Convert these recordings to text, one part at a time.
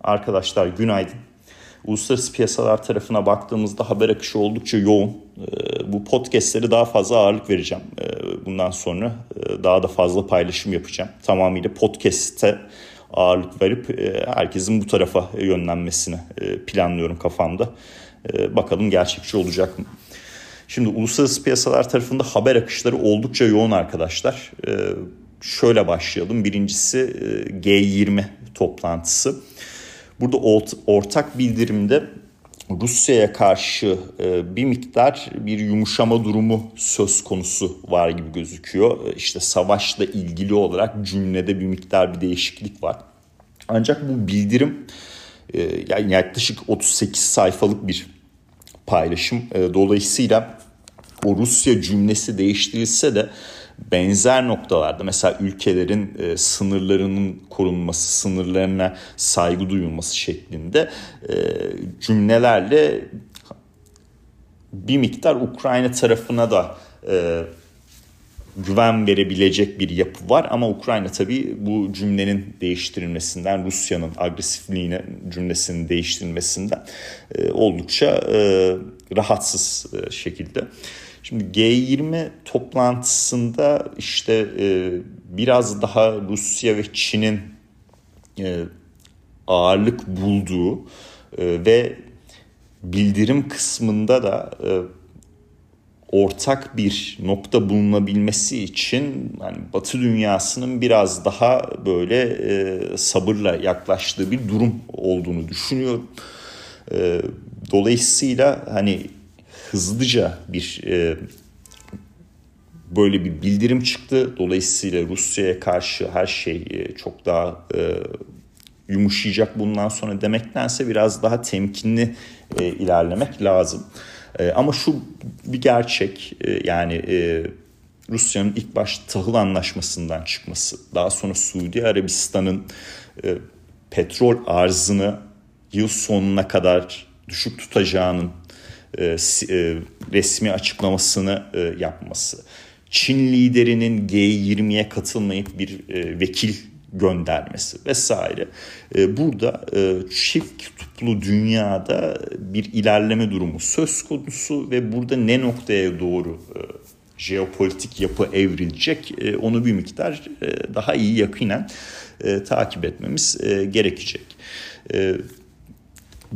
Arkadaşlar günaydın. Uluslararası piyasalar tarafına baktığımızda haber akışı oldukça yoğun. Ee, bu podcastleri daha fazla ağırlık vereceğim. Ee, bundan sonra e, daha da fazla paylaşım yapacağım. Tamamıyla podcast'te ağırlık verip e, herkesin bu tarafa yönlenmesini e, planlıyorum kafamda. Bakalım gerçekçi olacak mı? Şimdi uluslararası piyasalar tarafında haber akışları oldukça yoğun arkadaşlar. Şöyle başlayalım. Birincisi G20 toplantısı. Burada ortak bildirimde Rusya'ya karşı e, bir miktar bir yumuşama durumu söz konusu var gibi gözüküyor. E, işte savaşla ilgili olarak cümlede bir miktar bir değişiklik var. Ancak bu bildirim e, yani yaklaşık 38 sayfalık bir paylaşım. Dolayısıyla o Rusya cümlesi değiştirilse de benzer noktalarda mesela ülkelerin e, sınırlarının korunması, sınırlarına saygı duyulması şeklinde e, cümlelerle bir miktar Ukrayna tarafına da e, güven verebilecek bir yapı var ama Ukrayna tabii bu cümlenin değiştirilmesinden Rusya'nın agresifliğine cümlesinin değiştirilmesinden e, oldukça e, rahatsız e, şekilde. Şimdi G20 toplantısında işte e, biraz daha Rusya ve Çin'in e, ağırlık bulduğu e, ve bildirim kısmında da e, ortak bir nokta bulunabilmesi için yani Batı dünyasının biraz daha böyle e, sabırla yaklaştığı bir durum olduğunu düşünüyorum. E, dolayısıyla hani hızlıca bir e, böyle bir bildirim çıktı. Dolayısıyla Rusya'ya karşı her şey e, çok daha e, yumuşayacak bundan sonra demektense biraz daha temkinli e, ilerlemek lazım. E, ama şu bir gerçek e, yani e, Rusya'nın ilk başta tahıl anlaşmasından çıkması, daha sonra Suudi Arabistan'ın e, petrol arzını yıl sonuna kadar düşük tutacağının e, e, resmi açıklamasını e, yapması. Çin liderinin G20'ye katılmayıp bir vekil göndermesi vesaire. Burada çift kutuplu dünyada bir ilerleme durumu söz konusu ve burada ne noktaya doğru jeopolitik yapı evrilecek onu bir miktar daha iyi yakinen takip etmemiz gerekecek.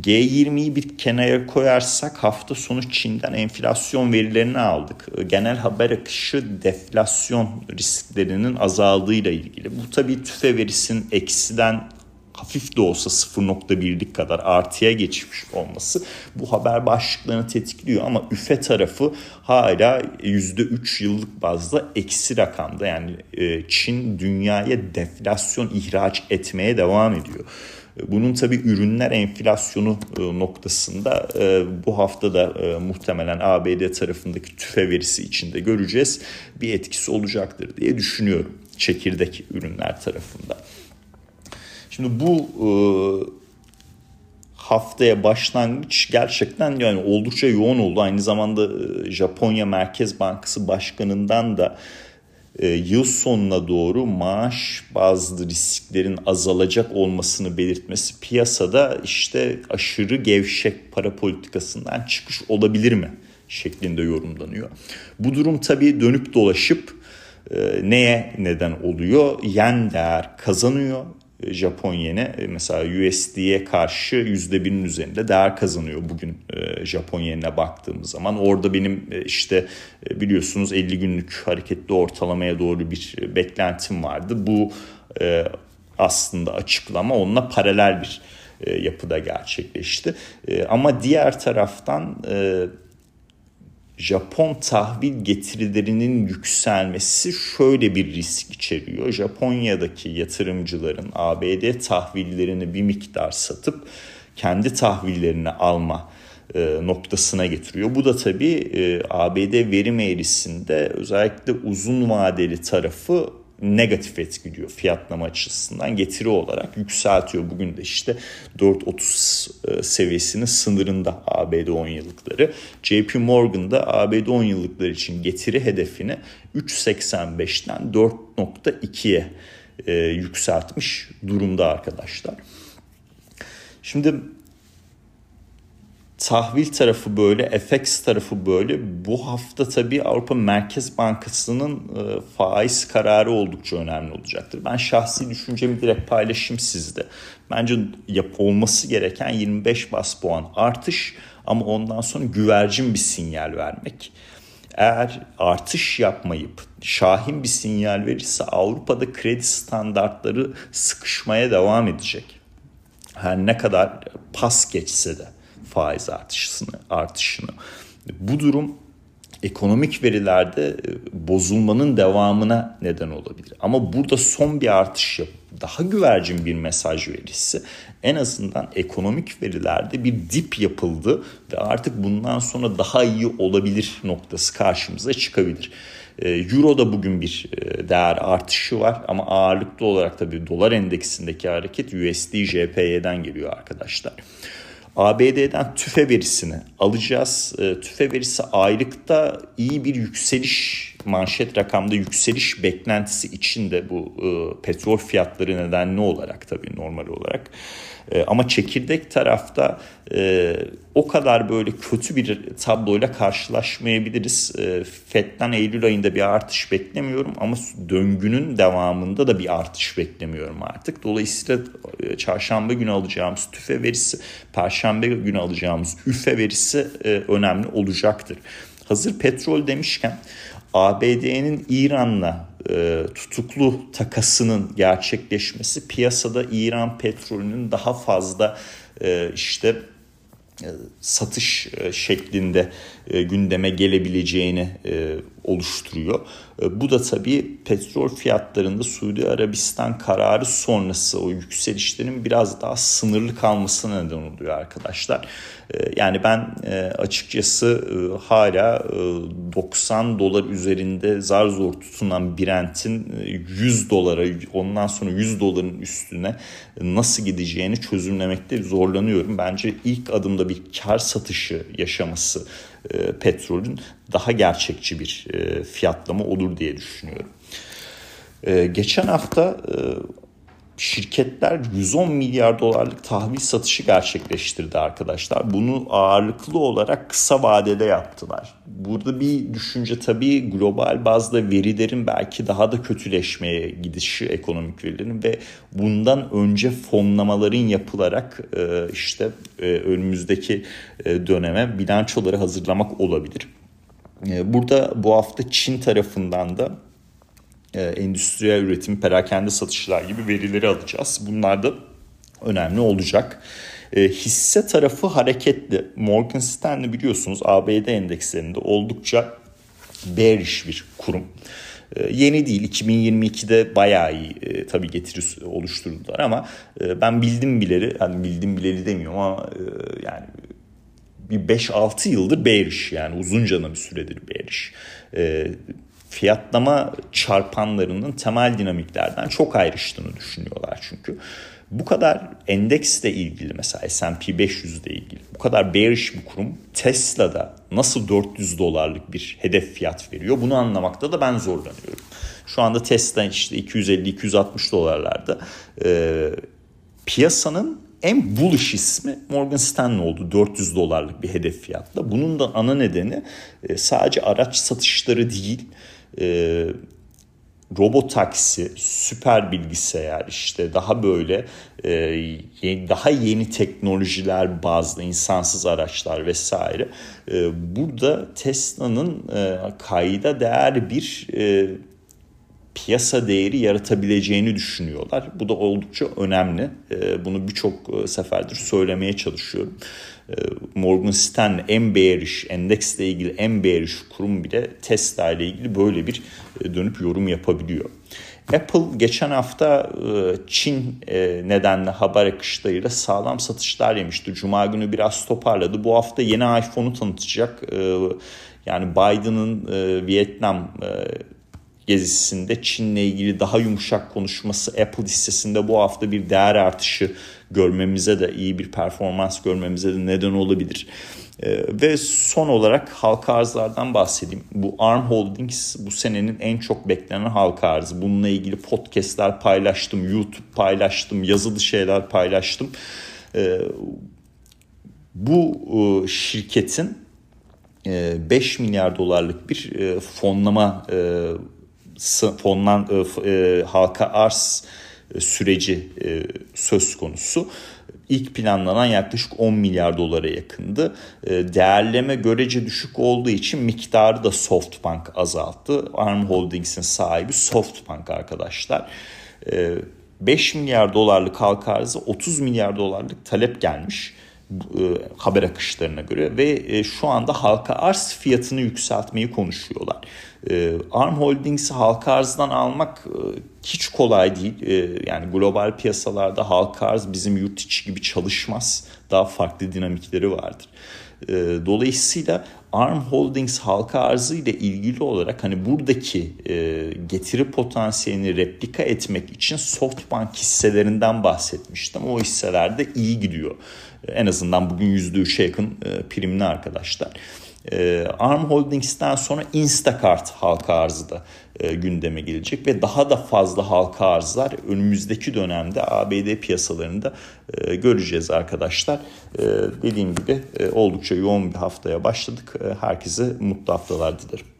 G20'yi bir kenara koyarsak hafta sonu Çin'den enflasyon verilerini aldık. Genel haber akışı deflasyon risklerinin azaldığıyla ilgili. Bu tabii tüfe verisinin eksiden hafif de olsa 0.1'lik kadar artıya geçmiş olması bu haber başlıklarını tetikliyor ama üfe tarafı hala %3 yıllık bazda eksi rakamda yani e, Çin dünyaya deflasyon ihraç etmeye devam ediyor. Bunun tabii ürünler enflasyonu e, noktasında e, bu hafta da e, muhtemelen ABD tarafındaki tüfe verisi içinde göreceğiz. Bir etkisi olacaktır diye düşünüyorum çekirdek ürünler tarafında. Şimdi bu haftaya başlangıç gerçekten yani oldukça yoğun oldu. Aynı zamanda Japonya Merkez Bankası Başkanı'ndan da e, yıl sonuna doğru maaş bazı risklerin azalacak olmasını belirtmesi piyasada işte aşırı gevşek para politikasından çıkış olabilir mi şeklinde yorumlanıyor. Bu durum tabii dönüp dolaşıp e, neye neden oluyor? Yen değer kazanıyor Japon yeni mesela USD'ye karşı %1'in üzerinde değer kazanıyor bugün e, Japon yenine baktığımız zaman. Orada benim e, işte e, biliyorsunuz 50 günlük hareketli ortalamaya doğru bir beklentim vardı. Bu aslında açıklama onunla paralel bir yapıda gerçekleşti. Ama diğer taraftan Japon tahvil getirilerinin yükselmesi şöyle bir risk içeriyor. Japonya'daki yatırımcıların ABD tahvillerini bir miktar satıp kendi tahvillerini alma e, noktasına getiriyor. Bu da tabii e, ABD verim eğrisinde özellikle uzun vadeli tarafı negatif etkiliyor fiyatlama açısından getiri olarak yükseltiyor. Bugün de işte 4.30 e, seviyesinin sınırında ABD 10 yıllıkları. JP Morgan da ABD 10 yıllıklar için getiri hedefini 3.85'ten 4.2'ye e, yükseltmiş durumda arkadaşlar. Şimdi tahvil tarafı böyle, FX tarafı böyle. Bu hafta tabii Avrupa Merkez Bankası'nın e, faiz kararı oldukça önemli olacaktır. Ben şahsi düşüncemi direkt paylaşayım sizde. Bence yap olması gereken 25 bas puan artış ama ondan sonra güvercin bir sinyal vermek. Eğer artış yapmayıp şahin bir sinyal verirse Avrupa'da kredi standartları sıkışmaya devam edecek. Her ne kadar pas geçse de faiz artışını artışını. Bu durum ekonomik verilerde e, bozulmanın devamına neden olabilir. Ama burada son bir artış yapıp daha güvercin bir mesaj verirse en azından ekonomik verilerde bir dip yapıldı ve artık bundan sonra daha iyi olabilir noktası karşımıza çıkabilir. E, Euro'da bugün bir e, değer artışı var ama ağırlıklı olarak tabii dolar endeksindeki hareket USD JPY'den geliyor arkadaşlar. ABD'den tüfe verisini alacağız. E, tüfe verisi aylıkta iyi bir yükseliş manşet rakamda yükseliş beklentisi içinde bu e, petrol fiyatları nedenli olarak tabii normal olarak. E, ama çekirdek tarafta e, o kadar böyle kötü bir tabloyla karşılaşmayabiliriz. E, FED'den Eylül ayında bir artış beklemiyorum ama döngünün devamında da bir artış beklemiyorum artık. Dolayısıyla e, çarşamba günü alacağımız tüfe verisi, perşembe günü alacağımız üfe verisi e, önemli olacaktır. Hazır petrol demişken ABD'nin İran'la e, tutuklu takasının gerçekleşmesi piyasada İran petrolünün daha fazla e, işte e, satış e, şeklinde e, gündeme gelebileceğini oluşturuyor. Bu da tabii petrol fiyatlarında Suudi Arabistan kararı sonrası o yükselişlerin biraz daha sınırlı kalmasına neden oluyor arkadaşlar. Yani ben açıkçası hala 90 dolar üzerinde zar zor tutunan Brent'in 100 dolara ondan sonra 100 doların üstüne nasıl gideceğini çözümlemekte zorlanıyorum. Bence ilk adımda bir kar satışı yaşaması e, petrolün daha gerçekçi bir e, fiyatlama olur diye düşünüyorum. E, geçen hafta e, şirketler 110 milyar dolarlık tahvil satışı gerçekleştirdi arkadaşlar. Bunu ağırlıklı olarak kısa vadede yaptılar. Burada bir düşünce tabii global bazda verilerin belki daha da kötüleşmeye gidişi ekonomik verilerin ve bundan önce fonlamaların yapılarak e, işte e, önümüzdeki e, döneme bilançoları hazırlamak olabilir. Burada bu hafta Çin tarafından da e, endüstriyel üretim, perakende satışlar gibi verileri alacağız. Bunlar da önemli olacak. E, hisse tarafı hareketli. Morgan Stanley biliyorsunuz ABD endekslerinde oldukça bearish bir kurum. E, yeni değil 2022'de bayağı iyi e, tabii getiri oluşturdular ama e, ben bildim bileri hani bildim bileli demiyorum ama e, yani bir 5-6 yıldır bearish yani uzunca bir süredir bearish. E, fiyatlama çarpanlarının temel dinamiklerden çok ayrıştığını düşünüyorlar çünkü. Bu kadar endeksle ilgili mesela S&P 500 ile ilgili bu kadar bearish bir kurum Tesla'da nasıl 400 dolarlık bir hedef fiyat veriyor bunu anlamakta da ben zorlanıyorum. Şu anda Tesla işte 250-260 dolarlarda e, piyasanın en bullish ismi Morgan Stanley oldu 400 dolarlık bir hedef fiyatla. Bunun da ana nedeni e, sadece araç satışları değil e, robot taksi, süper bilgisayar işte daha böyle e, daha yeni teknolojiler bazlı insansız araçlar vesaire. Burada Tesla'nın kayda değer bir piyasa değeri yaratabileceğini düşünüyorlar. Bu da oldukça önemli. E, bunu birçok e, seferdir söylemeye çalışıyorum. E, Morgan Stanley en bearish, endeksle ilgili en bearish kurum bile Tesla ile ilgili böyle bir dönüp yorum yapabiliyor. Apple geçen hafta Çin nedenle haber akışlarıyla sağlam satışlar yemişti. Cuma günü biraz toparladı. Bu hafta yeni iPhone'u tanıtacak. Yani Biden'ın Vietnam gezisinde Çin'le ilgili daha yumuşak konuşması Apple hissesinde bu hafta bir değer artışı görmemize de iyi bir performans görmemize de neden olabilir. Ee, ve son olarak halka arzlardan bahsedeyim. Bu ARM Holdings bu senenin en çok beklenen halka arzı. Bununla ilgili podcastler paylaştım, YouTube paylaştım, yazılı şeyler paylaştım. bu şirketin 5 milyar dolarlık bir fonlama fonlan halka arz süreci söz konusu ilk planlanan yaklaşık 10 milyar dolara yakındı. Ee, değerleme görece düşük olduğu için miktarı da Softbank azalttı. Arm Holdings'in sahibi Softbank arkadaşlar. 5 ee, milyar dolarlık halka arzı 30 milyar dolarlık talep gelmiş e, haber akışlarına göre ve e, şu anda halka arz fiyatını yükseltmeyi konuşuyorlar. E, Arm Holdings'i halka arzdan almak hiç kolay değil. Yani global piyasalarda halka arz bizim yurt içi gibi çalışmaz. Daha farklı dinamikleri vardır. Dolayısıyla ARM Holdings halka arzı ile ilgili olarak hani buradaki getiri potansiyelini replika etmek için Softbank hisselerinden bahsetmiştim. O hisseler de iyi gidiyor. En azından bugün %3'e yakın e, primli arkadaşlar. E, Arm Holdings'ten sonra Instacart halka arzı da e, gündeme gelecek ve daha da fazla halka arzlar önümüzdeki dönemde ABD piyasalarında göreceğiz arkadaşlar. Dediğim gibi oldukça yoğun bir haftaya başladık. Herkese mutlu haftalar dilerim.